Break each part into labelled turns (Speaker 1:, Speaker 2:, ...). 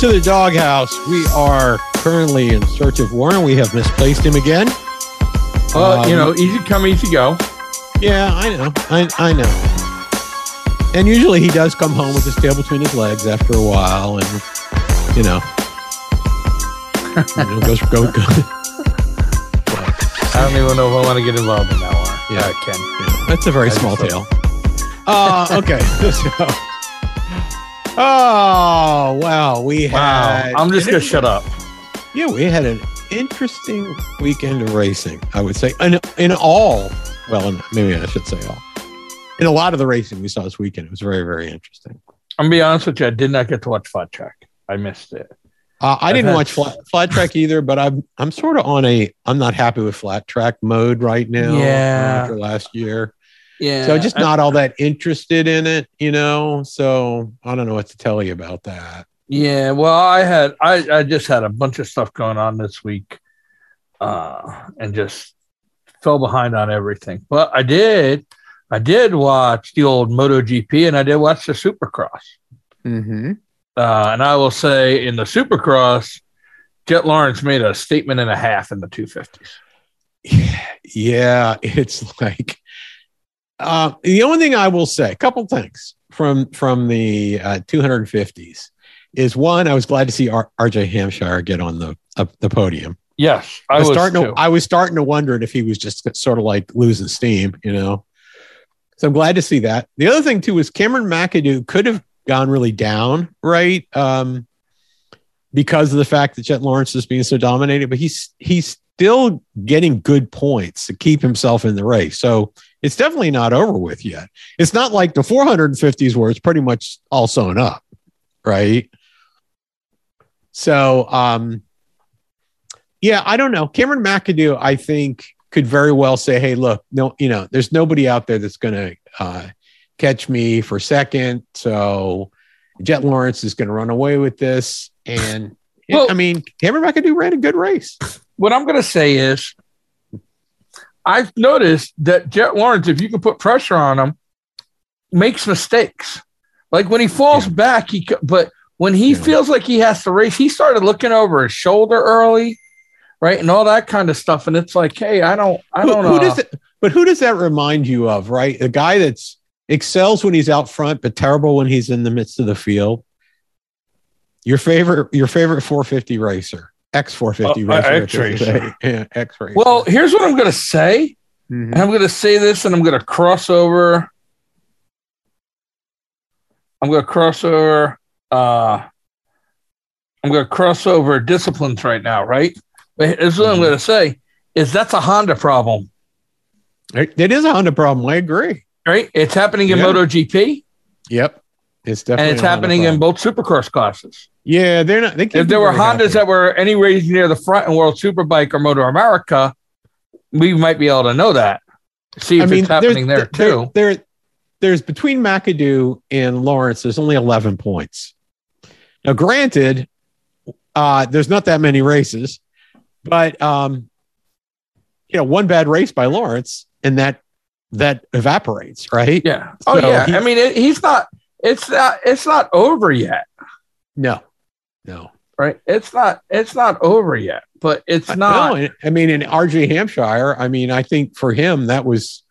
Speaker 1: To the doghouse. We are currently in search of Warren. We have misplaced him again.
Speaker 2: You
Speaker 1: Um,
Speaker 2: know, easy come, easy go.
Speaker 1: Yeah, I know. I, I know. And usually he does come home with his tail between his legs after a while, and you know, you know goes go go.
Speaker 2: I don't even know if I want to get involved in that one.
Speaker 1: Yeah.
Speaker 2: Uh, Ken.
Speaker 1: Yeah, that's a very
Speaker 2: I
Speaker 1: small tail. Uh, okay. So, oh wow, we
Speaker 2: Wow.
Speaker 1: had.
Speaker 2: I'm just going to shut up.
Speaker 1: Yeah, we had an interesting weekend of racing. I would say, in in all. Well, maybe I should say all. In a lot of the racing we saw this weekend, it was very very interesting.
Speaker 2: I'm to be honest with you. I did not get to watch Flat Track. I missed it.
Speaker 1: Uh, I didn't watch flat, flat track either, but I'm I'm sort of on a I'm not happy with flat track mode right now.
Speaker 2: Yeah.
Speaker 1: after last year,
Speaker 2: Yeah.
Speaker 1: so just not all that interested in it, you know. So I don't know what to tell you about that.
Speaker 2: Yeah. Well, I had, I, I just had a bunch of stuff going on this week uh, and just fell behind on everything. But I did, I did watch the old MotoGP and I did watch the Supercross.
Speaker 1: Mm-hmm.
Speaker 2: Uh, and I will say in the Supercross, Jett Lawrence made a statement and a half in the 250s.
Speaker 1: Yeah, it's like uh, the only thing I will say, a couple things from from the uh, 250s is one, I was glad to see R- RJ Hampshire get on the uh, the podium.
Speaker 2: Yes, I
Speaker 1: I was,
Speaker 2: was
Speaker 1: starting
Speaker 2: too.
Speaker 1: to I was starting to wonder if he was just sort of like losing steam, you know. So I'm glad to see that. The other thing too is Cameron McAdoo could have gone really down, right? Um, because of the fact that Jett Lawrence is being so dominated, but he's he's still getting good points to keep himself in the race. So it's definitely not over with yet. It's not like the 450s where it's pretty much all sewn up, right? So um yeah, I don't know. Cameron McAdoo, I think, could very well say, "Hey, look, no, you know, there's nobody out there that's going to uh, catch me for second. So Jett Lawrence is going to run away with this." And
Speaker 2: Well-
Speaker 1: I mean, Cameron McAdoo ran a good race.
Speaker 2: what I'm going to say is, I've noticed that Jett Lawrence, if you can put pressure on him, makes mistakes. Like when he falls
Speaker 1: Yeah.
Speaker 2: back, he but when he
Speaker 1: Yeah.
Speaker 2: feels like he has to race, he started looking over his shoulder early, right, and all that kind of stuff. And it's like, hey, I don't, I
Speaker 1: Who,
Speaker 2: don't
Speaker 1: who
Speaker 2: know.
Speaker 1: does it, but who does that remind you of? Right, the guy that's excels when he's out front, but terrible when he's in the midst of the field. Your favorite, your favorite 450 racer, X 450
Speaker 2: Uh,
Speaker 1: racer,
Speaker 2: uh,
Speaker 1: I should
Speaker 2: X-racer.
Speaker 1: say. yeah, X racer.
Speaker 2: well, here's what I'm going to say,
Speaker 1: Mhm.
Speaker 2: and I'm going to say this, and I'm going to cross over. I'm going to cross over. Uh, I'm going to cross over disciplines right now, right? But here's what I'm
Speaker 1: Mhm.
Speaker 2: going to say: is that's a Honda problem,
Speaker 1: It it is a Honda problem. I agree.
Speaker 2: right? It's happening in
Speaker 1: Yeah.
Speaker 2: MotoGP,
Speaker 1: Yep, it's definitely
Speaker 2: and it's happening in both Supercross classes.
Speaker 1: Yeah, they're not. They
Speaker 2: If there were Hondas
Speaker 1: happy.
Speaker 2: that were any race near the front in World Superbike or MotoAmerica, we might be able to know that. See if it's happening there, too.
Speaker 1: There, there's between McAdoo and Lawrence. There's only 11 points. Now, granted, uh, there's not that many races, but um, you know, one bad race by Lawrence, and that that evaporates, right?
Speaker 2: Yeah. Oh
Speaker 1: So
Speaker 2: yeah. I mean, it, he's not. It's not. It's not over yet,
Speaker 1: No, no,
Speaker 2: right? It's not. It's not over yet, but it's not.
Speaker 1: No, I mean, in RJ Hampshire, I mean, I think for him that was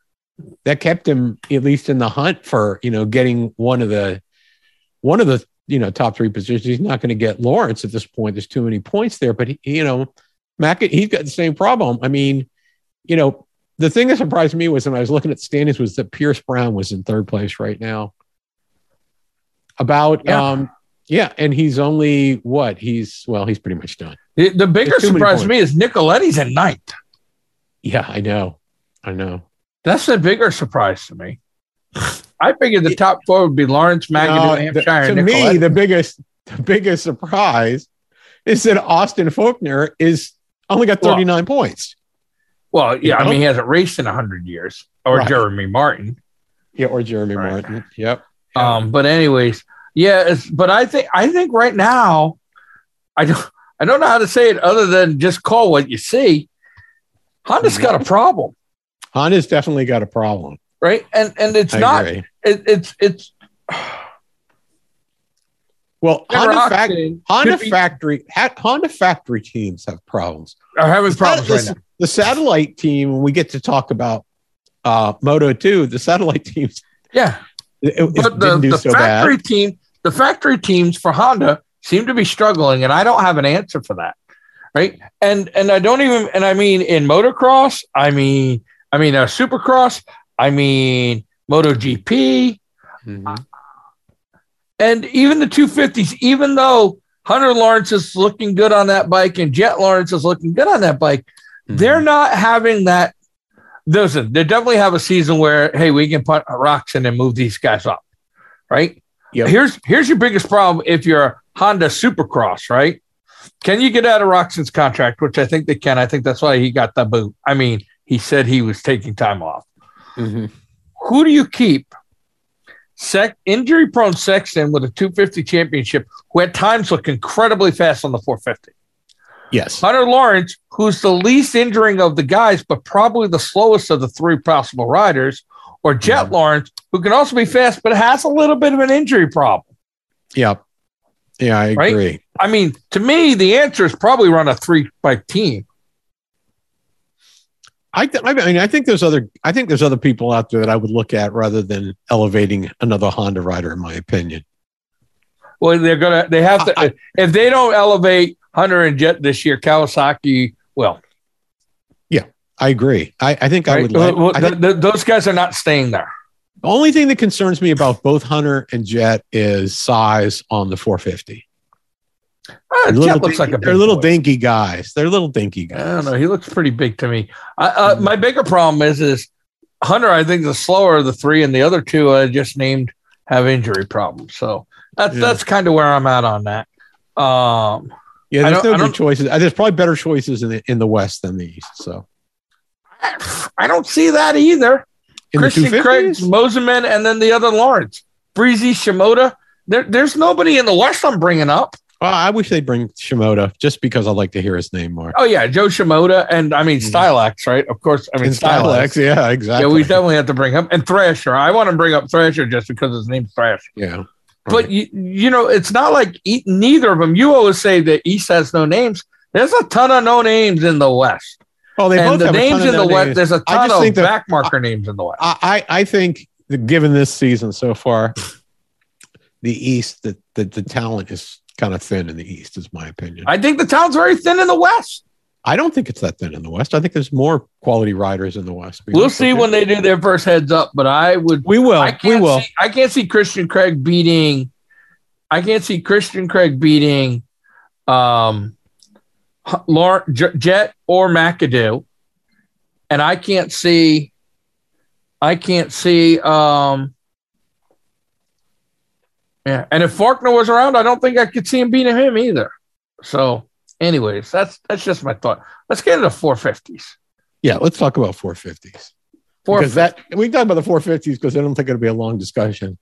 Speaker 1: that kept him at least in the hunt for you know getting one of the one of the you know top three positions. He's not going to get Lawrence at this point. There's too many points there, but he, you know, Mac, he's got the same problem. I mean, you know, the thing that surprised me was when I was looking at the standings was that Pierce Brown was in third place right now. About
Speaker 2: Yeah.
Speaker 1: um yeah, and he's only what he's well, he's pretty much done.
Speaker 2: The, the bigger
Speaker 1: There's too many
Speaker 2: surprise to me is Nicoletti's in ninth.
Speaker 1: Yeah, I know. I know.
Speaker 2: That's the bigger surprise to me. I figured the top four would be Lawrence,
Speaker 1: No, the- to
Speaker 2: and
Speaker 1: me, the biggest the biggest surprise is that Austin Forkner is only got
Speaker 2: Well,
Speaker 1: 39 points.
Speaker 2: well, yeah, I
Speaker 1: know?
Speaker 2: mean, he hasn't raced in hundred years, or
Speaker 1: Right.
Speaker 2: Jeremy Martin.
Speaker 1: Yeah, or Jeremy
Speaker 2: Right.
Speaker 1: Martin. Yep.
Speaker 2: Um, but anyways, yeah, it's, but I think I think right now, I don't I don't know how to say it other than just call what you see. Honda's got a problem,
Speaker 1: Honda's definitely got a problem.
Speaker 2: right? And and it's
Speaker 1: I
Speaker 2: not it, it's it's
Speaker 1: Well, Honda, Honda
Speaker 2: be-
Speaker 1: factory ha- Honda factory teams have problems.
Speaker 2: are having
Speaker 1: The
Speaker 2: problems right
Speaker 1: the,
Speaker 2: now.
Speaker 1: the satellite team, when we get to talk about uh, Moto 2, the satellite teams
Speaker 2: Yeah,
Speaker 1: it, it
Speaker 2: but the,
Speaker 1: didn't do
Speaker 2: the
Speaker 1: so
Speaker 2: factory
Speaker 1: bad.
Speaker 2: team, the factory teams for Honda seem to be struggling, and I don't have an answer for that. Right, and and I don't even, and I mean in motocross, I mean, I mean uh, supercross, I mean MotoGP,
Speaker 1: Mhm.
Speaker 2: and even the 250s, even though Hunter Lawrence is looking good on that bike and Jett Lawrence is looking good on that bike,
Speaker 1: Mm-hmm.
Speaker 2: they're not having that. Listen, they definitely have a season where, hey, we can put rocks in and move these guys up, right?
Speaker 1: Yep.
Speaker 2: Here's here's your biggest problem if you're Honda Supercross, right? Can you get out of Roczen's contract? Which I think they can. I think that's why he got the boot. I mean, he said he was taking time off.
Speaker 1: Mhm.
Speaker 2: Who do you keep? Sec injury prone Sexton with a 250 championship, who at times look incredibly fast on the 450.
Speaker 1: Yes.
Speaker 2: Hunter Lawrence, who's the least injuring of the guys, but probably the slowest of the three possible riders, or
Speaker 1: Jett.
Speaker 2: Lawrence, who can also be fast, but has a little bit of an injury problem.
Speaker 1: Yeah. Yeah, I
Speaker 2: Right?
Speaker 1: agree.
Speaker 2: I mean, to me, the answer is probably run a three bike team.
Speaker 1: I, th- I mean, I think there's other. I think there's other people out there that I would look at rather than elevating another Honda rider, in my opinion.
Speaker 2: Well, they're gonna they have to
Speaker 1: I-
Speaker 2: if they don't elevate Hunter and Jett this year, Kawasaki will.
Speaker 1: I agree. I, I think I
Speaker 2: Right?
Speaker 1: would. Like,
Speaker 2: Well,
Speaker 1: I
Speaker 2: th- those guys are not staying there.
Speaker 1: the only thing that concerns me about both Hunter and Jett is size on the 450.
Speaker 2: Uh,
Speaker 1: They're
Speaker 2: Jett
Speaker 1: little,
Speaker 2: looks like a
Speaker 1: they're little
Speaker 2: boy.
Speaker 1: dinky guys. They're little dinky guys.
Speaker 2: I don't know. He looks pretty big to me. I, uh,
Speaker 1: Mhm.
Speaker 2: My bigger problem is is Hunter. I think the slower of the three, and the other two I just named have injury problems. So that's
Speaker 1: Yeah.
Speaker 2: that's kind of where I'm at on that. Um,
Speaker 1: Yeah, there's no good choices. Uh, There's probably better choices in the in the West than the East. So
Speaker 2: I don't see that either.
Speaker 1: in
Speaker 2: Christian Craig,
Speaker 1: 250s,
Speaker 2: Mosiman, and then the other Lawrence, Breezy, Shimoda. There, there's nobody in the West I'm bringing up.
Speaker 1: well, I wish they'd bring Shimoda just because I'd like to hear his name more.
Speaker 2: Oh yeah, Jo Shimoda, and I mean
Speaker 1: Mhm.
Speaker 2: Stylax, right? Of course, I mean
Speaker 1: And Stylex, yeah, exactly.
Speaker 2: Yeah, we definitely have to bring him and Thrasher. I want to bring up Thrasher just because his name's Thrasher.
Speaker 1: yeah.
Speaker 2: But you, you know, it's not like e- neither of them. You always say that East has no names. There's a ton of no names in the West,
Speaker 1: oh, they
Speaker 2: and
Speaker 1: both
Speaker 2: the
Speaker 1: have a ton
Speaker 2: names in the
Speaker 1: no
Speaker 2: West. There's a
Speaker 1: I
Speaker 2: ton of
Speaker 1: that-
Speaker 2: backmarker names in the West.
Speaker 1: I, I I think that given this season so far, the East, the, the the talent is kind of thin in the East, is my opinion. I,
Speaker 2: I think the talent's very thin in the West.
Speaker 1: Don't think it's that thin in the West. I think there's more quality riders in the West.
Speaker 2: We'll see when they do their first heads up, but I would.
Speaker 1: we will.
Speaker 2: I
Speaker 1: We
Speaker 2: can't
Speaker 1: will.
Speaker 2: see. I can't see Christian Craig beating. I can't see Christian Craig beating, um, Lar- J- Jett or McAdoo, and I can't see. I can't see. Um, yeah, and if Forkner was around, I don't think I could see him beating him either. So, anyways, that's that's just my thought. Let's get into four fifties.
Speaker 1: Yeah, let's talk about 450s.
Speaker 2: Four
Speaker 1: because that we can talk about the 450s because I don't think it'll be a long discussion.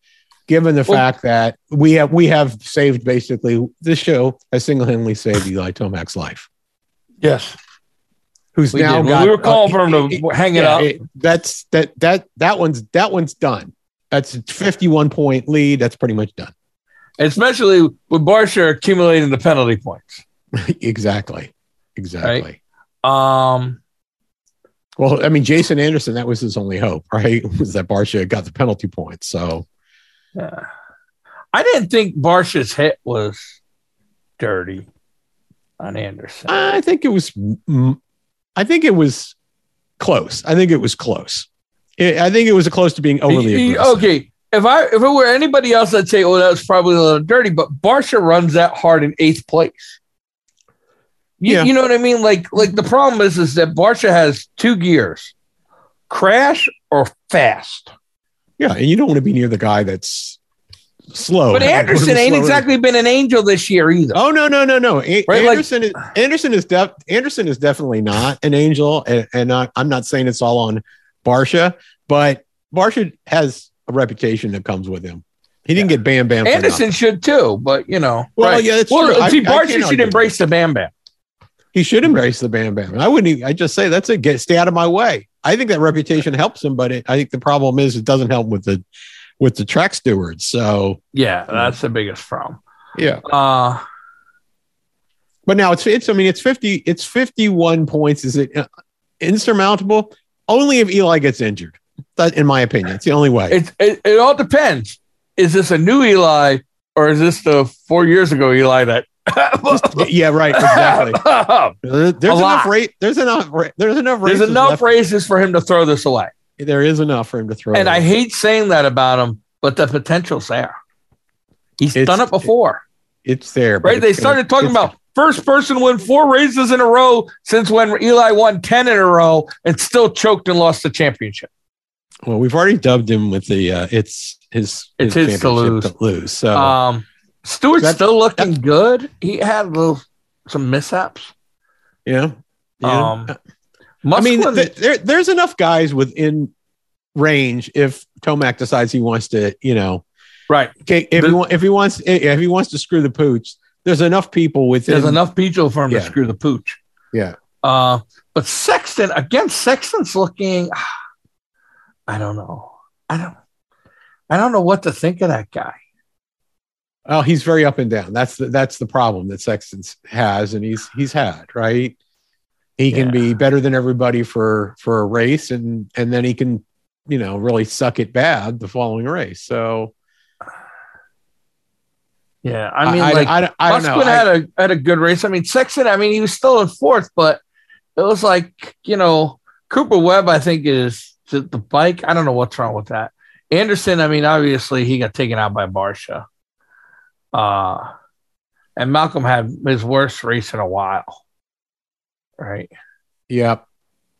Speaker 1: Given the
Speaker 2: Well-
Speaker 1: fact that we have we have saved basically this show has single handedly saved Eli Tomac's life,
Speaker 2: yes,
Speaker 1: who's
Speaker 2: we
Speaker 1: now
Speaker 2: we were calling for him
Speaker 1: uh,
Speaker 2: to hang it
Speaker 1: yeah,
Speaker 2: up.
Speaker 1: it- that's that that that one's that one's done. That's a 51 point lead. That's pretty much done.
Speaker 2: especially with Barcia accumulating the penalty points.
Speaker 1: exactly. Exactly.
Speaker 2: Um,
Speaker 1: Well, I mean, Jason Anderson, that was his only hope, right? Was that Barcia got the penalty points. So
Speaker 2: yeah. I didn't think Barcia's hit was dirty on Anderson.
Speaker 1: I think it was, I think it was close. I think it was close. I I think it was close to being overly aggressive.
Speaker 2: okay, if I if it were anybody else, I'd say, oh, that was probably a little dirty. But Barcia runs that hard in eighth place. You,
Speaker 1: Yeah.
Speaker 2: you know what I mean? Like like the problem is is that Barcia has two gears, crash or fast.
Speaker 1: Yeah, and you don't want to be near the guy that's slow.
Speaker 2: But
Speaker 1: You want him
Speaker 2: Anderson ain't exactly been an angel this year either.
Speaker 1: Oh no no no no! A-
Speaker 2: Right, like-
Speaker 1: Anderson is Anderson is def- Anderson is definitely not an angel, and, and I, I'm not saying it's all on Barcia, but Barcia has a reputation that comes with him. He didn't get Bam Bam.
Speaker 2: Anderson should too, but you know.
Speaker 1: Well,
Speaker 2: right.
Speaker 1: yeah, that's
Speaker 2: well,
Speaker 1: true.
Speaker 2: See,
Speaker 1: Barcia
Speaker 2: should embrace the Bam Bam.
Speaker 1: He should embrace the Bam Bam. I wouldn't. Even, I just say that's it. Get stay out of my way. I think that reputation helps him, but it, I think the problem is it doesn't help with the with the track stewards. So
Speaker 2: Yeah, that's the biggest problem.
Speaker 1: Yeah.
Speaker 2: Uh,
Speaker 1: But now it's it's I mean it's 50 it's 51 points. Is it uh, insurmountable? Only if Eli gets injured. That in my opinion. It's the only way.
Speaker 2: it, it it all depends. Is this a new Eli or is this the four years ago Eli that?
Speaker 1: yeah, right. Exactly. There's enough
Speaker 2: lot.
Speaker 1: rate. There's enough. ra- There's enough.
Speaker 2: There's
Speaker 1: races
Speaker 2: enough
Speaker 1: left.
Speaker 2: races for him to throw this away.
Speaker 1: There is enough for him to throw.
Speaker 2: And
Speaker 1: it
Speaker 2: I hate saying that about him, but the potential's there. He's
Speaker 1: It's-
Speaker 2: done it before,
Speaker 1: it's there. but
Speaker 2: right? They
Speaker 1: it's gonna-
Speaker 2: started talking about first person win four races in a row since when Eli won 10 in a row and still choked and lost the championship.
Speaker 1: Well, we've already dubbed him with the. Uh, it's his.
Speaker 2: It's his to
Speaker 1: championship
Speaker 2: lose.
Speaker 1: So
Speaker 2: Um, Stewart's still looking good. He had a little, some mishaps.
Speaker 1: yeah. yeah.
Speaker 2: Um,
Speaker 1: I mean, th- there, there's enough guys within range if Tomac decides he wants to, you know,
Speaker 2: right.
Speaker 1: okay, if
Speaker 2: The-
Speaker 1: he if he wants if he wants to screw the pooch, there's enough people within.
Speaker 2: There's enough people for him
Speaker 1: Yeah.
Speaker 2: to screw the pooch.
Speaker 1: Yeah.
Speaker 2: Uh, but Sexton again, Sexton's looking. I don't know. I don't. I don't know what to think of that guy.
Speaker 1: Oh, he's very up and down. That's the that's the problem that Sexton has, and he's he's had right. He can
Speaker 2: Yeah.
Speaker 1: be better than everybody for for a race, and and then he can, you know, really suck it bad the following race. So
Speaker 2: Yeah, I mean,
Speaker 1: I,
Speaker 2: like
Speaker 1: I, I, I don't know.
Speaker 2: Musquin had a had a good race. I mean, Sexton. I mean, he was still in fourth, but it was like you know Cooper Webb. I think is the bike. I don't know what's wrong with that. Anderson. I mean, obviously he got taken out by Barcia. Uh, and Malcolm had his worst race in a while. Right.
Speaker 1: Yep.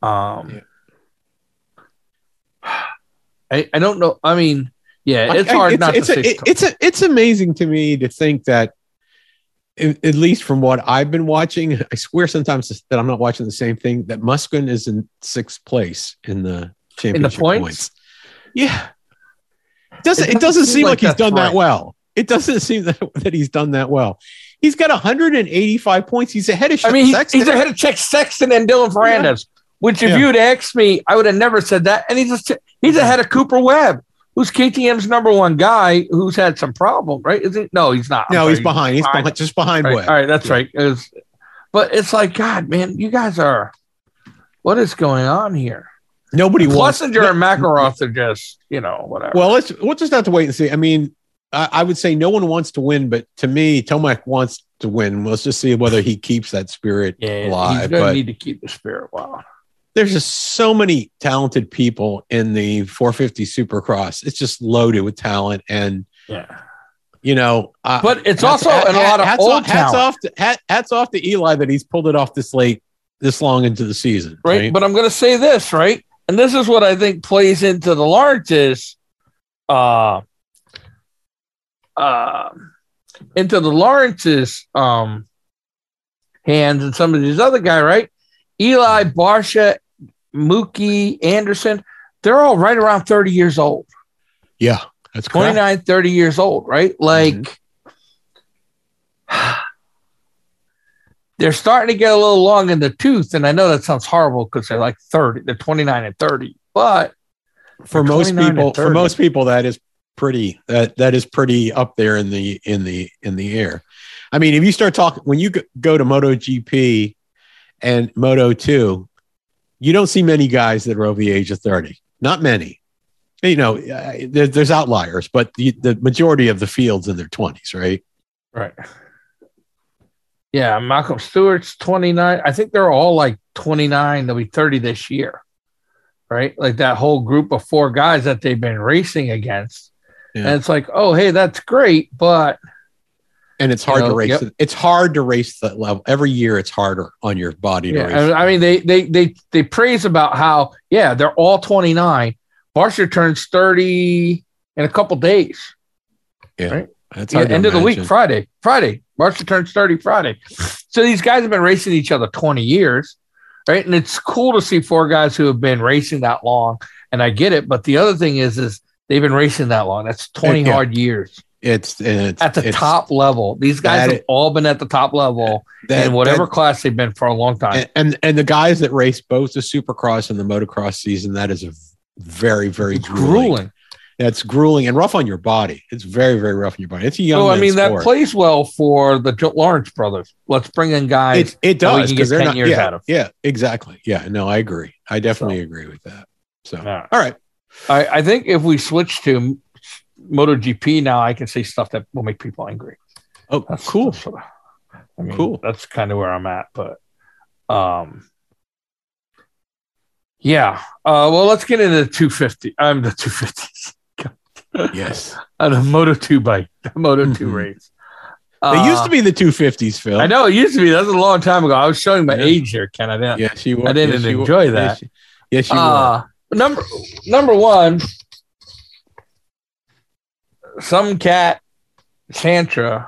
Speaker 2: Um. I, I don't know. I mean, yeah, it's
Speaker 1: I- I-
Speaker 2: hard
Speaker 1: it's,
Speaker 2: not
Speaker 1: it's
Speaker 2: to
Speaker 1: a, it- it's a, it's amazing to me to think that, at at least from what I've been watching, I swear sometimes that I'm not watching the same thing. That Musquin is in sixth place in the championship
Speaker 2: points?
Speaker 1: Yeah, it doesn't
Speaker 2: It
Speaker 1: it doesn't seem like, he's done
Speaker 2: right.
Speaker 1: that well. It doesn't seem that, that he's done that well. He's got 185 points. He's ahead of
Speaker 2: I mean, he-
Speaker 1: Sexton.
Speaker 2: he's ahead of Chase Sexton and Dylan Ferrandis. Which, if
Speaker 1: Yeah.
Speaker 2: you'd asked me, I would have never said that. And he's just, he's ahead of Cooper Webb, who's KTM's number one guy, who's had some problem, right? Is it? No, he's not. I'm
Speaker 1: no,
Speaker 2: sorry.
Speaker 1: he's behind. He's
Speaker 2: behind.
Speaker 1: behind, just behind
Speaker 2: Right,
Speaker 1: Webb.
Speaker 2: all right, that's
Speaker 1: Yeah.
Speaker 2: right. It was- but it's like, God, man, you guys are. What is going on here?
Speaker 1: Nobody wants.
Speaker 2: Plessinger and McElrath are just, you know, whatever.
Speaker 1: Well, let's we'll just have to wait and see. I mean, I, I would say no one wants to win, but to me, Tomac wants to win. Let's just see whether he keeps that spirit
Speaker 2: yeah, he's
Speaker 1: alive.
Speaker 2: going to need to keep the spirit wild.
Speaker 1: there's just so many talented people in the 450 Supercross. It's just loaded with talent, and
Speaker 2: Yeah.
Speaker 1: you know, uh,
Speaker 2: But it's
Speaker 1: hats-
Speaker 2: also in a lot of
Speaker 1: hats
Speaker 2: old
Speaker 1: off, hats off to hat, hats off to Eli that he's pulled it off this late, this long into the season.
Speaker 2: right? But I'm going to say this, right? And this is what I think plays into the Lawrence's, uh, uh, into the Lawrence's um, hands and some of these other guy, right? Eli, Barcia, Mookie, Anderson, they're all right around 30 years old,
Speaker 1: yeah, that's correct.
Speaker 2: 29, 30 years old, right? Like, they're starting to get a little long in the tooth. And I know that sounds horrible because they're like 30, they're 29 and 30, but
Speaker 1: for most
Speaker 2: 29 and
Speaker 1: people for most people that is pretty that that is pretty up there in the in the in the air i mean if you start talking when you go- go to moto gp and moto 2 you don't see many guys that are over the age of 30 not many you know uh, there's outliers but the, the majority of the fields in their 20s right
Speaker 2: Right. Yeah, Malcolm Stewart's 29. I think they're all like 29. They'll be 30 this year. Right? Like that whole group of four guys that they've been racing against.
Speaker 1: Yeah.
Speaker 2: And it's like, oh, hey, that's great. But
Speaker 1: and it's
Speaker 2: You
Speaker 1: hard to race
Speaker 2: yep.
Speaker 1: it's hard to race that level every year it's harder on your body to
Speaker 2: yeah,
Speaker 1: race
Speaker 2: I mean, they they they they praise about how, yeah, they're all 29. Barcia turns 30 in a couple days.
Speaker 1: that's
Speaker 2: Yeah,
Speaker 1: hard to
Speaker 2: end of the week. Friday. Friday. Barcia turns 30 Friday. So these guys have been racing each other 20 years, right? And it's cool to see four guys who have been racing that long. And I get it. But the other thing is, is they've been racing that long. That's 20
Speaker 1: Yeah.
Speaker 2: hard years
Speaker 1: it's, it's
Speaker 2: at the
Speaker 1: it's-
Speaker 2: top level. These guys have
Speaker 1: it-
Speaker 2: all been at the top level
Speaker 1: that-
Speaker 2: in whatever
Speaker 1: that-
Speaker 2: class they've been for a long time.
Speaker 1: and, and and the guys that race both the supercross and the motocross season that is a very very grueling.
Speaker 2: grueling.
Speaker 1: That's grueling and rough on your body. It's very, very rough on your body. It's a young.
Speaker 2: So I mean, that plays well for the Lawrence brothers. Let's bring in guys.
Speaker 1: it, it does because they're
Speaker 2: 10
Speaker 1: not.
Speaker 2: years
Speaker 1: yeah,
Speaker 2: out of.
Speaker 1: yeah, exactly. Yeah, no, I agree. I definitely agree with that. So,
Speaker 2: Yeah.
Speaker 1: all right.
Speaker 2: I, I think if we switch to MotoGP now, I can say stuff that will make people angry.
Speaker 1: Oh,
Speaker 2: That's
Speaker 1: cool.
Speaker 2: that's I- mean,
Speaker 1: Cool.
Speaker 2: That's kind of where I'm at, but um, yeah. Uh, well, let's get into the 250. I'm the 250s.
Speaker 1: Yes,
Speaker 2: Uh, the Moto 2 bike, the Moto 2
Speaker 1: Mhm.
Speaker 2: race.
Speaker 1: they used to be the 250s, Phil.
Speaker 2: Uh, I know it used to be. That was a long time ago. I was showing my
Speaker 1: Yeah.
Speaker 2: age here, Ken. I didn't.
Speaker 1: Yes, you were.
Speaker 2: I didn't
Speaker 1: yes,
Speaker 2: enjoy that.
Speaker 1: Yes, you- you were.
Speaker 2: Uh, number number one, some cat, Chantra.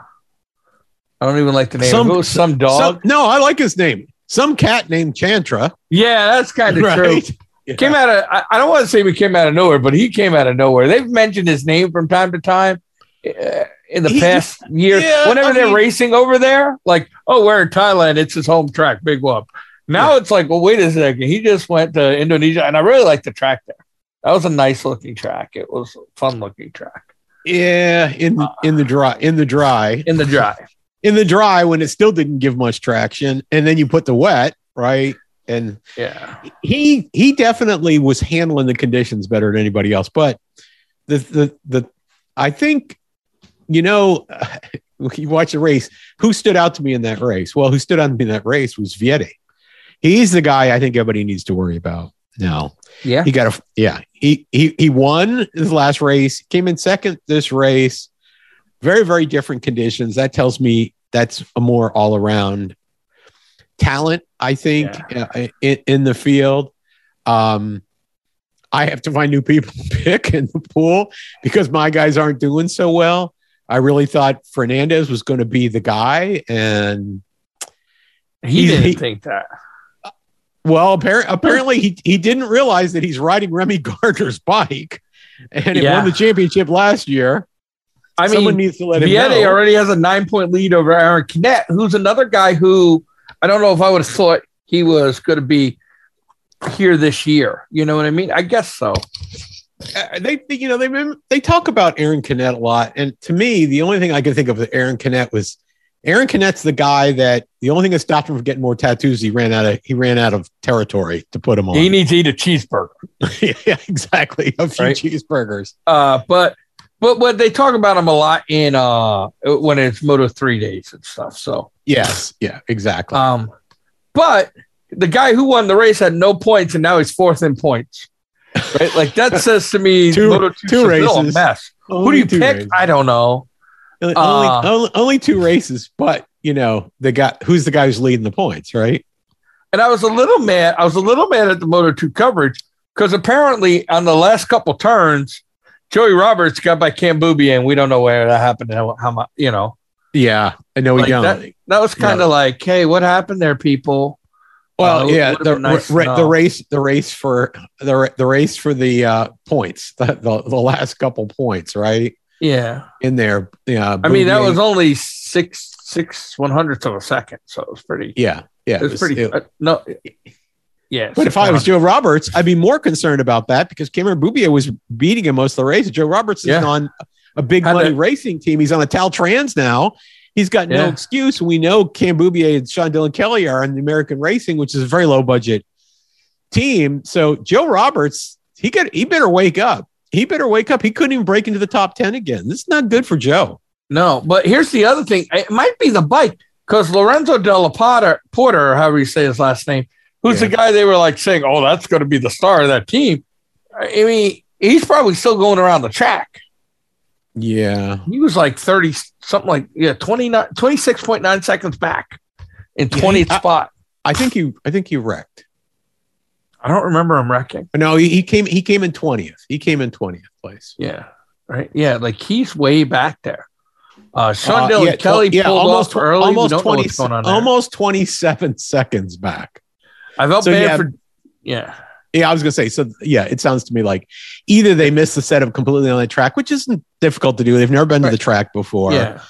Speaker 2: I don't even like the name.
Speaker 1: Some-
Speaker 2: Some, dog.
Speaker 1: Some, no, I like his name. Some cat named Chantra.
Speaker 2: yeah, that's kind of true.
Speaker 1: Yeah.
Speaker 2: Came out of. I, I don't want to say we came out of nowhere, but he came out of nowhere. They've mentioned his name from time to time. uh, In the
Speaker 1: He-
Speaker 2: past year,
Speaker 1: yeah,
Speaker 2: whenever
Speaker 1: I
Speaker 2: they're
Speaker 1: mean-
Speaker 2: racing over there, like, oh, we're in Thailand, it's his home track, Big Whoop. Now it's like, well, wait a second. He just went to Indonesia, and I really like the track there. That was a nice looking track. It was a fun looking track
Speaker 1: Yeah, in in the dry, in the dry,
Speaker 2: in the dry.
Speaker 1: in the dry when it still didn't give much traction, and then you put the wet, right? And
Speaker 2: Yeah.
Speaker 1: he he definitely was handling the conditions better than anybody else. But the the the I think you know you watch the race. Who stood out to me in that race? Well, who stood out to me in that race was Vietti. He's the guy I think everybody needs to worry about now.
Speaker 2: Yeah.
Speaker 1: He got a yeah. He he he won his last race. Came in second this race. Very very different conditions. That tells me that's a more all around talent. I think uh, in, in the field. Um, I have to find new people to pick in the pool because my guys aren't doing so well. I really thought Fernandez was going to be the guy, and
Speaker 2: He
Speaker 1: He-
Speaker 2: didn't
Speaker 1: he-
Speaker 2: think that.
Speaker 1: Well, appar- apparently he, he didn't realize that he's riding Remy Gardner's bike and it
Speaker 2: Yeah.
Speaker 1: won the championship last year.
Speaker 2: I
Speaker 1: Someone
Speaker 2: mean,
Speaker 1: needs to let him
Speaker 2: Vietti
Speaker 1: know.
Speaker 2: already has a nine point lead over Aaron Canet, who's another guy who I don't know if I would have thought he was going to be here this year. You know what I mean? I guess so.
Speaker 1: Uh, they, they- you know, they they talk about Aaron Canet a lot, and to me, the only thing I can think of with Aaron Canet was Aaron Canet's the guy that the only thing that stopped him from getting more tattoos. He ran out of he ran out of territory to put them on.
Speaker 2: He needs to eat a cheeseburger.
Speaker 1: yeah, exactly. A few
Speaker 2: Right.
Speaker 1: cheeseburgers.
Speaker 2: Uh, but but but they talk about him a lot in uh when it's Moto three days and stuff. So
Speaker 1: Yes. Yeah. Exactly.
Speaker 2: um, but the guy who won the race had no points and now he's fourth in points. Right, like that says to me,
Speaker 1: Two-
Speaker 2: Moto2
Speaker 1: two
Speaker 2: is a
Speaker 1: races.
Speaker 2: mess. Who do you pick?
Speaker 1: races.
Speaker 2: I don't know.
Speaker 1: only,
Speaker 2: uh,
Speaker 1: only, only two races, but you know the guy who's the guy who's leading the points, right?
Speaker 2: And I was a little mad. I was a little mad at the Moto 2 coverage because apparently on the last couple turns, Joey Roberts got by Cam Beaubier, and we don't know where that happened. How, how much, you know,
Speaker 1: Yeah, I know we
Speaker 2: Like
Speaker 1: don't.
Speaker 2: that- that was kind of like, hey, what happened there, people?
Speaker 1: Well,
Speaker 2: Uh,
Speaker 1: yeah, the,
Speaker 2: nice
Speaker 1: ra- the race, the race for the the race for the uh, points, the, the the last couple points, right
Speaker 2: Yeah.
Speaker 1: in there. Yeah,
Speaker 2: I mean, that was only six, six one hundredths of a second. So it was pretty,
Speaker 1: yeah, yeah.
Speaker 2: it was pretty,
Speaker 1: it-
Speaker 2: uh, no, yeah.
Speaker 1: but if I was Joe Roberts, I'd be more concerned about that because Cameron Beaubier was beating him most of the race. Joe Roberts is
Speaker 2: Yeah.
Speaker 1: on a big
Speaker 2: Had
Speaker 1: money
Speaker 2: to-
Speaker 1: racing team. He's on a Italtrans now. He's got no excuse. We know Cam Beaubier and Sean Dylan Kelly are in the American Racing, which is a very low budget team. So Joe Roberts, he got he better wake up. He better wake up. He couldn't even break into the top 10 again. This is not good for Joe.
Speaker 2: No, but here's the other thing. It might be the bike because Lorenzo Dalla Porta, Porter, or however you say his last name, who's
Speaker 1: Yeah.
Speaker 2: the guy they were like saying, "Oh, that's going to be the star of that team." I mean, he's probably still going around the track.
Speaker 1: Yeah.
Speaker 2: He was like thirty something like yeah 29, 26.9 seconds back in
Speaker 1: Yeah,
Speaker 2: twentieth
Speaker 1: I-
Speaker 2: spot.
Speaker 1: I think you I think you wrecked.
Speaker 2: I don't remember him wrecking.
Speaker 1: No, he, he came he came in 20th. He came in 20th place.
Speaker 2: Yeah, right. Yeah, like he's way back there. Uh, Sean
Speaker 1: Uh,
Speaker 2: Dylan
Speaker 1: yeah,
Speaker 2: Kelly
Speaker 1: yeah,
Speaker 2: pulled
Speaker 1: almost
Speaker 2: off early.
Speaker 1: almost 20
Speaker 2: going on
Speaker 1: almost 27 seconds back.
Speaker 2: I felt
Speaker 1: so,
Speaker 2: bad
Speaker 1: yeah.
Speaker 2: for. Yeah,
Speaker 1: Yeah, I was gonna say. So yeah, it sounds to me like either they missed the setup completely on the track, which isn't difficult to do. They've never been to the track before.
Speaker 2: yeah.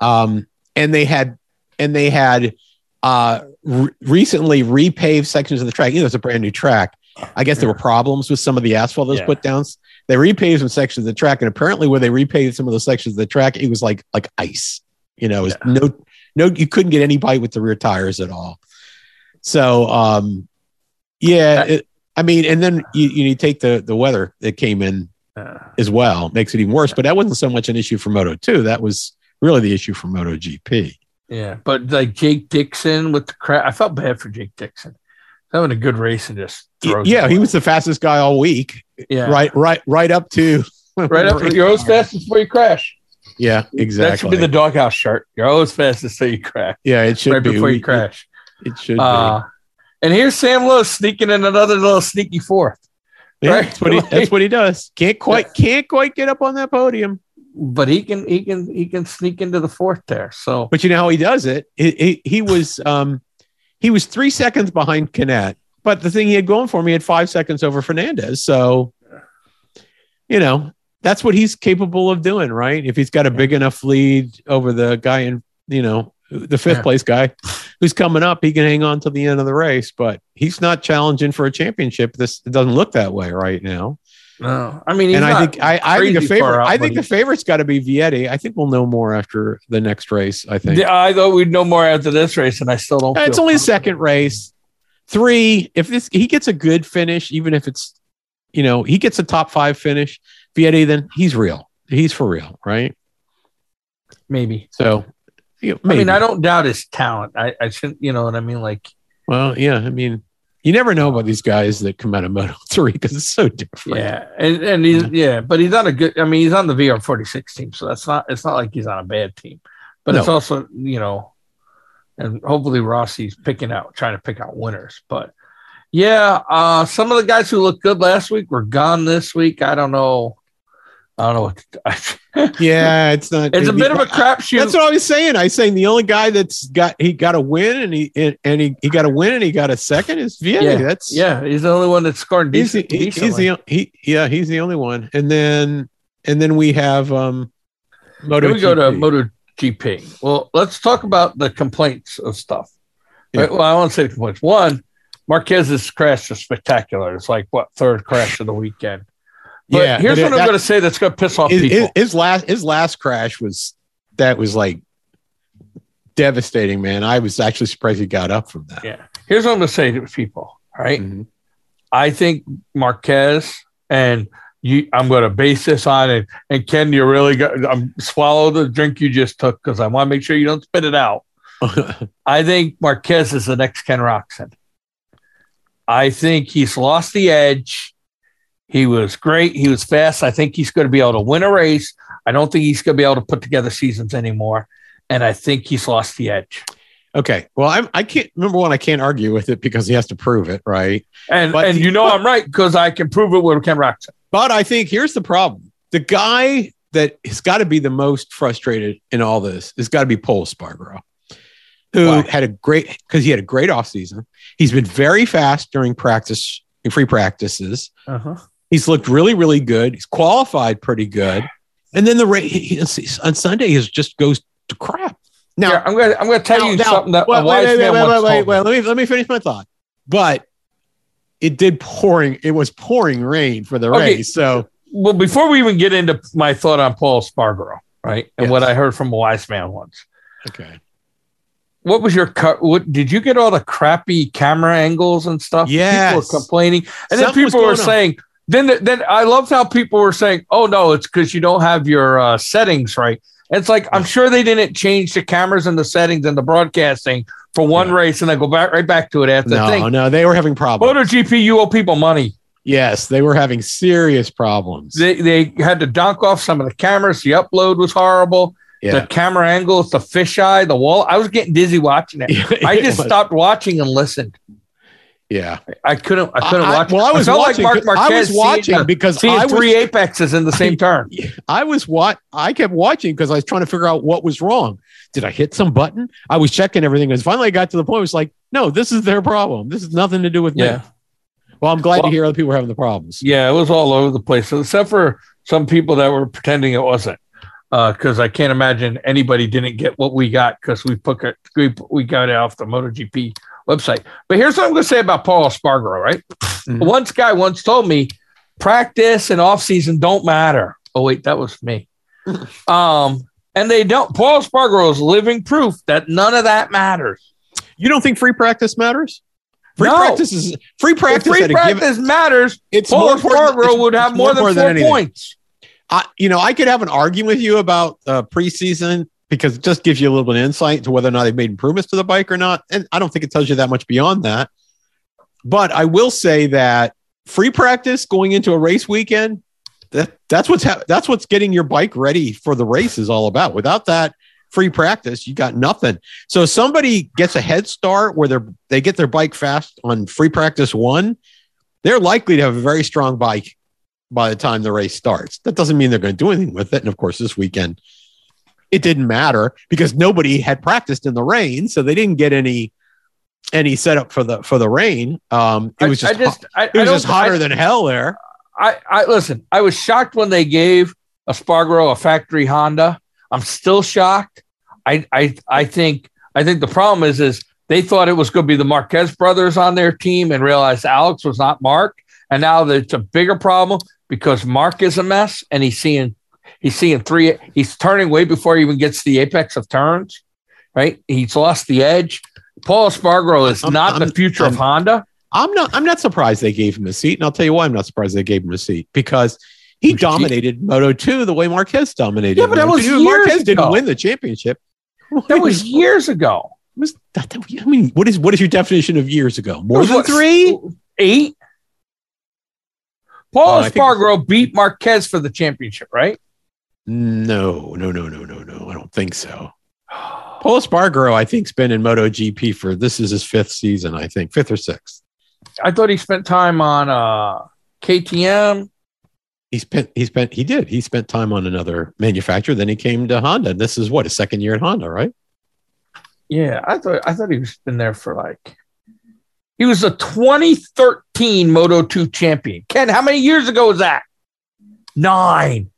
Speaker 1: Um, and they had and they had uh re- recently repaved sections of the track. You know, it's a brand new track, I guess there were problems with some of the asphalt that was
Speaker 2: Yeah.
Speaker 1: put down. They repaved some sections of the track, and apparently, where they repaved some of the sections of the track, it was like like ice. You know, it was
Speaker 2: Yeah.
Speaker 1: no no, you couldn't get any bite with the rear tires at all. So, um, yeah, it, I mean, and then you you take the the weather that came in
Speaker 2: Uh,
Speaker 1: as well makes it even worse. But that wasn't so much an issue for Moto Two. That was really the issue for Moto GP.
Speaker 2: yeah, but like Jake Dixon with the crash, I felt bad for Jake Dixon. Having a good race and just
Speaker 1: Yeah, he was the fastest guy all week.
Speaker 2: yeah
Speaker 1: Right, right, right up to
Speaker 2: right up. You're always fastest before you crash.
Speaker 1: Yeah, exactly.
Speaker 2: That should be the doghouse shirt. You're always fastest till you crash.
Speaker 1: yeah, it should
Speaker 2: right
Speaker 1: be
Speaker 2: before
Speaker 1: We-
Speaker 2: you crash.
Speaker 1: It, should
Speaker 2: Uh, and here's Sam Lowes sneaking in another little sneaky fourth.
Speaker 1: Yeah,
Speaker 2: right.
Speaker 1: that's what he. That's what he does. Can't quite. Can't quite get up on that podium.
Speaker 2: But he can he can he can sneak into the fourth there. So
Speaker 1: But you know how he does it? He, he, he was um he was three seconds behind Canet, but the thing he had going for me had five seconds over Fernandez. So you know that's what he's capable of doing, right? If he's got a big enough lead over the guy in you know the fifth
Speaker 2: Yeah.
Speaker 1: place guy who's coming up, he can hang on to the end of the race. But he's not challenging for a championship. This it doesn't look that way right now.
Speaker 2: no, I mean, he's
Speaker 1: and I think I, I think the favorite
Speaker 2: out,
Speaker 1: I think the favorite's got to be Vietti. I think we'll know more after the next race. I think.
Speaker 2: Yeah, I thought we'd know more after this race, and I still don't.
Speaker 1: It's only a
Speaker 2: confident.
Speaker 1: second race. Three, if this he gets a good finish, even if it's you know, he gets a top five finish, Vietti, then he's real. He's for real, right?
Speaker 2: maybe.
Speaker 1: So know,
Speaker 2: I mean. I don't doubt his talent. I, I shouldn't, you know what I mean? Like,
Speaker 1: well, yeah, I mean, you never know about these guys that come out of Moto 3 because it's so different.
Speaker 2: yeah, and and he's yeah, but he's on a good. I mean, he's on the VR forty six team, so that's not. It's not like he's on a bad team, but it's also you know, and hopefully Rossi's picking out, trying to pick out winners. But yeah, uh, some of the guys who looked good last week were gone this week. I don't know. I don't know what. To,
Speaker 1: Yeah, it's not.
Speaker 2: it's a bit of a crapshoot.
Speaker 1: That's what I was saying. I was saying the only guy that's got he got a win and he and, he, he got a win and he got a second is Vietti.
Speaker 2: Yeah,
Speaker 1: That's
Speaker 2: Yeah, he's the only one that's scored
Speaker 1: he's the,
Speaker 2: decent.
Speaker 1: he- he's the he yeah he's the only one and then and then we have um Moto
Speaker 2: we go to. Moto GP. Well, let's talk about the complaints of stuff.
Speaker 1: Yeah.
Speaker 2: Right, Well, I want to say the complaints. One, Marquez's crash is spectacular. It's like what third crash of the weekend. But
Speaker 1: Yeah,
Speaker 2: here's what
Speaker 1: that-
Speaker 2: I'm going to say that's going to piss off
Speaker 1: his,
Speaker 2: people.
Speaker 1: his, last his last crash was that was like devastating man i was actually surprised he got up from that
Speaker 2: yeah. Here's what I'm going to say to people. All right?
Speaker 1: Mhm.
Speaker 2: I think Marquez and you. I'm going to base this on it. And Ken, you really got. I'm swallow the drink you just took because I want to make sure you don't spit it out. I think Marquez is the next Ken Roczen. I think he's lost the edge. He was great. He was fast. I think he's going to be able to win a race. I don't think he's going to be able to put together seasons anymore. And I think he's lost the edge.
Speaker 1: okay well I'm, i can't remember one i can't argue with it because he has to prove it right
Speaker 2: And
Speaker 1: But
Speaker 2: and you know
Speaker 1: but-
Speaker 2: I'm right because I can prove it with Ken Roczen.
Speaker 1: but i think here's the problem the guy that has got to be the most frustrated in all this has got to be pol espargaro who
Speaker 2: Why?
Speaker 1: had a great because he had a great offseason he's been very fast during practice and free practices
Speaker 2: Uh-huh.
Speaker 1: He's looked really, really good. He's qualified pretty good. And then the race on Sunday is just goes to crap. Now,
Speaker 2: Here, I'm going to I'm going to tell
Speaker 1: now-
Speaker 2: you
Speaker 1: now-
Speaker 2: something that
Speaker 1: wait,
Speaker 2: a wise
Speaker 1: wait, wait,
Speaker 2: man
Speaker 1: wait,
Speaker 2: once
Speaker 1: wait, wait,
Speaker 2: told me.
Speaker 1: wait, Let me let me finish my thought. But it did pouring. It was pouring rain for the
Speaker 2: Okay.
Speaker 1: race. So
Speaker 2: Well, before we even get into my thought on Pol Espargaro, right, and
Speaker 1: Yes.
Speaker 2: what I heard from a wise man once,
Speaker 1: okay.
Speaker 2: what was your cut? What did you get all the crappy camera angles and stuff?
Speaker 1: Yeah,
Speaker 2: people were complaining, and then
Speaker 1: Something was
Speaker 2: people were
Speaker 1: going on.
Speaker 2: saying. Then, then I loved how people were saying, "Oh no, it's because you don't have your uh, settings right." It's like I'm sure they didn't change the cameras and the settings and the broadcasting for one
Speaker 1: Yeah.
Speaker 2: race, and then go back right back to it after the
Speaker 1: No,
Speaker 2: thing.
Speaker 1: no, no, they were having problems.
Speaker 2: MotoGP, you owe people money.
Speaker 1: Yes, they were having serious problems.
Speaker 2: They they had to donk off some of the cameras. The upload was horrible.
Speaker 1: yeah.
Speaker 2: The camera angles, the fisheye, the wall. I was getting dizzy watching it. I just stopped watching and listened.
Speaker 1: Yeah.
Speaker 2: I couldn't. I couldn't
Speaker 1: I-
Speaker 2: watch.
Speaker 1: well, I was
Speaker 2: felt
Speaker 1: watching.
Speaker 2: like Mark
Speaker 1: I was watching
Speaker 2: seeing,
Speaker 1: because
Speaker 2: seeing
Speaker 1: I was
Speaker 2: three apexes in the same turn.
Speaker 1: I was what I kept watching because I was trying to figure out what was wrong. Did I hit some button? I was checking everything. And finally I got to the point where it's like, no, this is their problem. This is nothing to do with
Speaker 2: Yeah,
Speaker 1: me. Well, I'm glad
Speaker 2: Well-
Speaker 1: to hear other people are having the problems.
Speaker 2: yeah, it was all over the place, except for some people that were pretending it wasn't. Uh, because I can't imagine anybody didn't get what we got because we put it, we we got it off the MotoGP website. But here's what I'm going to say about Pol Espargaro, right?
Speaker 1: Mhm.
Speaker 2: One guy once told me practice and off season don't matter. Oh, wait, that was me. um, and they don't. Pol Espargaro is living proof that none of that matters.
Speaker 1: You don't think free practice matters? Free
Speaker 2: No.
Speaker 1: practice is free
Speaker 2: If
Speaker 1: practice
Speaker 2: free
Speaker 1: at a given.
Speaker 2: practice matters,
Speaker 1: It's
Speaker 2: Paul
Speaker 1: more it's-
Speaker 2: would have
Speaker 1: it's
Speaker 2: more than four
Speaker 1: anything.
Speaker 2: points.
Speaker 1: I, you know, I could have an argument with you about uh, preseason because it just gives you a little bit of insight into whether or not they've made improvements to the bike or not. And I don't think it tells you that much beyond that. But I will say that free practice going into a race weekend, that that's what's ha- that's what's getting your bike ready for the race is all about. Without that free practice, you got nothing. So if somebody gets a head start where they're they get their bike fast on free practice one, they're likely to have a very strong bike by the time the race starts. That doesn't mean they're going to do anything with it. And of course, this weekend, it didn't matter because nobody had practiced in the rain, so they didn't get any any setup for the for the rain. Um, it was just,
Speaker 2: I just, I,
Speaker 1: it was just hotter than hell there.
Speaker 2: I, I listen. I was shocked when they gave Espargaro a factory Honda. I'm still shocked. I, I, I think, I think the problem is, is they thought it was going to be the Marquez brothers on their team and realized Alex was not Mark, and now that it's a bigger problem because Mark is a mess and he's seeing, he's seeing three. He's turning way before he even gets to the apex of turns. Right? He's lost the edge. Pol Espargaro is
Speaker 1: I'm-
Speaker 2: not
Speaker 1: I'm-
Speaker 2: the future of
Speaker 1: I'm-
Speaker 2: Honda.
Speaker 1: I'm not. I'm not surprised they gave him a seat, and I'll tell you why I'm not surprised they gave him a seat because he dominated Moto Two the way Marquez dominated.
Speaker 2: Yeah, but that
Speaker 1: Moto2.
Speaker 2: was years
Speaker 1: Marquez didn't win the championship.
Speaker 2: That was years ago.
Speaker 1: was that, I mean, what is what is your definition of years ago? More than
Speaker 2: what,
Speaker 1: three?
Speaker 2: eight. Paul
Speaker 1: Oh, I
Speaker 2: beat Marquez for the championship, right?
Speaker 1: No, no, no, no, no, no. I don't think so. Pol Espargaro, I think, has been in MotoGP for this is his fifth season. I think fifth or sixth.
Speaker 2: I thought he spent time on uh, KTM.
Speaker 1: He spent. He spent. He did. He spent time on another manufacturer. Then he came to Honda. And this is what his second year at Honda, right?
Speaker 2: Yeah, I thought I thought he was been there for like. He was a 2013 Moto 2 champion. Ken, how many years ago was that? Nine.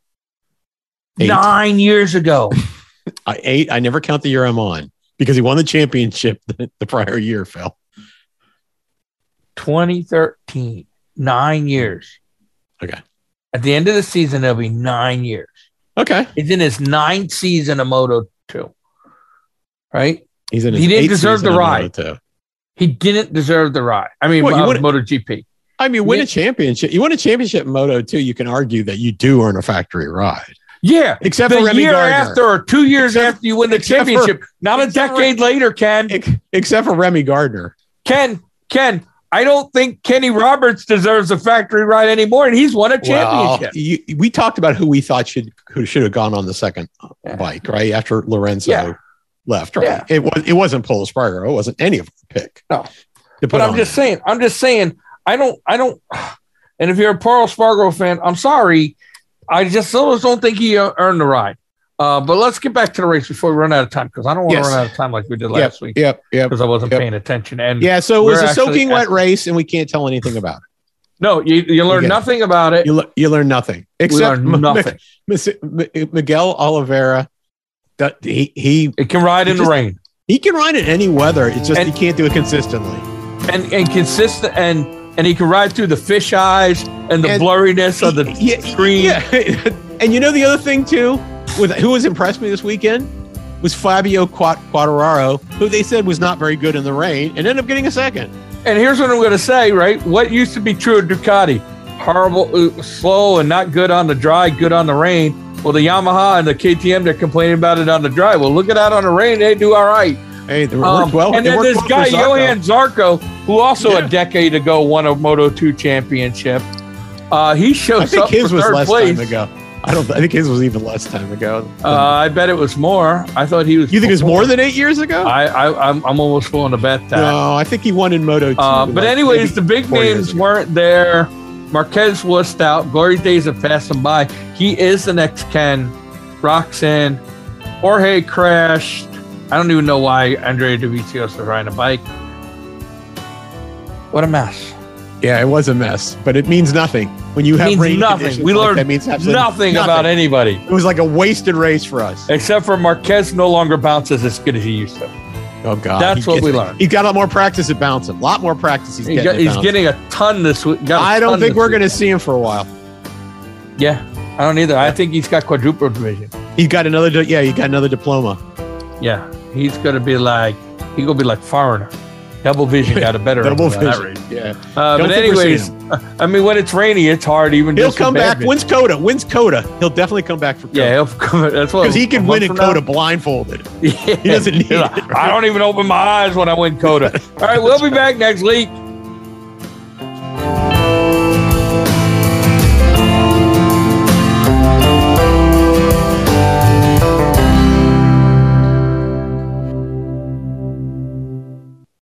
Speaker 1: Eight.
Speaker 2: Nine years ago.
Speaker 1: I eight. I never count the year I'm on because he won the championship the, the prior year. Phil.
Speaker 2: 2013. Nine years.
Speaker 1: Okay.
Speaker 2: At the end of the season, it'll be nine years.
Speaker 1: Okay.
Speaker 2: He's in his ninth season of Moto 2. Right?
Speaker 1: He's in.
Speaker 2: He didn't deserve the ride. He didn't deserve the ride. I mean,
Speaker 1: Well, you
Speaker 2: uh,
Speaker 1: wouldn't-
Speaker 2: MotoGP.
Speaker 1: I mean, win a championship. You win a championship in Moto 2, You can argue that you do earn a factory ride,
Speaker 2: Yeah.
Speaker 1: except
Speaker 2: The
Speaker 1: for Remy
Speaker 2: year
Speaker 1: Gardner.
Speaker 2: after or two years
Speaker 1: Except-
Speaker 2: after you win the
Speaker 1: except for-
Speaker 2: championship, not a
Speaker 1: except for-
Speaker 2: decade later, Ken.
Speaker 1: Ex- except for Remy Gardner.
Speaker 2: Ken, Ken, I don't think Kenny Roberts deserves a factory ride anymore, and he's won a championship.
Speaker 1: Well, you, we talked about who we thought should who should have gone on the second
Speaker 2: Yeah.
Speaker 1: bike, right after Lorenzo
Speaker 2: Yeah.
Speaker 1: left. Right?
Speaker 2: Yeah.
Speaker 1: It was it wasn't Pol Espargaro. It wasn't any of them pick.
Speaker 2: No. but I'm just saying, I'm just saying, I don't, I don't. And if you're a Pol Espargaro fan, I'm sorry, I just almost don't think he uh, earned the ride. Uh, but let's get back to the race before we run out of time because I don't want to
Speaker 1: Yes.
Speaker 2: run out of time like we did
Speaker 1: Yep,
Speaker 2: last week
Speaker 1: Yep, yep.
Speaker 2: because I wasn't
Speaker 1: Yep.
Speaker 2: paying attention. And
Speaker 1: Yeah, so it was a soaking
Speaker 2: at-
Speaker 1: wet race, and we can't tell anything about it.
Speaker 2: no, you, you learn nothing about it.
Speaker 1: You le- you learn nothing
Speaker 2: We
Speaker 1: except
Speaker 2: learn nothing.
Speaker 1: M- M- Miguel Oliveira. He he
Speaker 2: It can ride in the rain.
Speaker 1: he can ride in any weather. It's just
Speaker 2: And-
Speaker 1: he can't do it consistently.
Speaker 2: and and consistent and and he can ride through the fish eyes and the
Speaker 1: And-
Speaker 2: blurriness of the
Speaker 1: yeah,
Speaker 2: screen.
Speaker 1: Yeah, and you know the other thing too, with who has impressed me this weekend was Fabio Quat- Quartararo, who they said was not very good in the rain, and ended up getting a second.
Speaker 2: And here's what I'm going to say, right? What used to be true of Ducati, horrible, uh, slow, and not good on the dry, good on the rain. Well, the Yamaha and the KTM, they're complaining about it on the dry. Well, look at that on the rain; they do all right.
Speaker 1: Hey, they
Speaker 2: Um,
Speaker 1: worked well.
Speaker 2: and then this
Speaker 1: well
Speaker 2: guy
Speaker 1: Zarco.
Speaker 2: Johan Zarco, who also
Speaker 1: Yeah.
Speaker 2: a decade ago won a Moto 2 championship, uh, he shows
Speaker 1: I think
Speaker 2: up
Speaker 1: his was less
Speaker 2: place.
Speaker 1: time ago. I don't. I think his was even less time ago.
Speaker 2: Uh, I bet it was more. I thought he was.
Speaker 1: you think it's more than eight years ago?
Speaker 2: I, I I'm, I'm almost willing to bet that.
Speaker 1: no, I think he won in Moto. 2,
Speaker 2: Uh, but
Speaker 1: like,
Speaker 2: anyways, the big names weren't there. Marquez was out. Glory days have passed him by. He is the next Ken. Roczen. Jorge crashed. I don't even know why Andrea Dovizioso was riding a bike. What a mess.
Speaker 1: Yeah, it was a mess, but it means nothing when you have
Speaker 2: means
Speaker 1: rain
Speaker 2: nothing.
Speaker 1: conditions
Speaker 2: We
Speaker 1: like
Speaker 2: learned
Speaker 1: that means absolutely
Speaker 2: Nothing, about anybody.
Speaker 1: It was like a wasted race for us.
Speaker 2: Except for Marquez no longer bounces as good as he used to.
Speaker 1: Oh God,
Speaker 2: That's
Speaker 1: He
Speaker 2: what we learned.
Speaker 1: He's got a lot more practice at bouncing. A lot more practice. He's
Speaker 2: He's,
Speaker 1: getting.
Speaker 2: got, he's
Speaker 1: bouncing.
Speaker 2: getting a ton this week.
Speaker 1: I don't think we're going to see him for a while.
Speaker 2: Yeah, I don't either. I think he's got quadruple vision.
Speaker 1: He's got another. Yeah, he got another diploma.
Speaker 2: Yeah, he's gonna be like he gonna be like foreigner. Double vision got a better
Speaker 1: Double
Speaker 2: on that
Speaker 1: vision. Yeah,
Speaker 2: Uh, but anyways, I mean, when it's rainy, it's hard even.
Speaker 1: he'll come back.
Speaker 2: vision.
Speaker 1: Wins COTA. Wins COTA. He'll definitely come back for COTA.
Speaker 2: Yeah, he'll come. That's what
Speaker 1: because he can win
Speaker 2: month
Speaker 1: in
Speaker 2: from now?
Speaker 1: COTA blindfolded.
Speaker 2: Yeah.
Speaker 1: He doesn't need it.
Speaker 2: I don't even open my eyes when I win COTA. All right, we'll be back next week.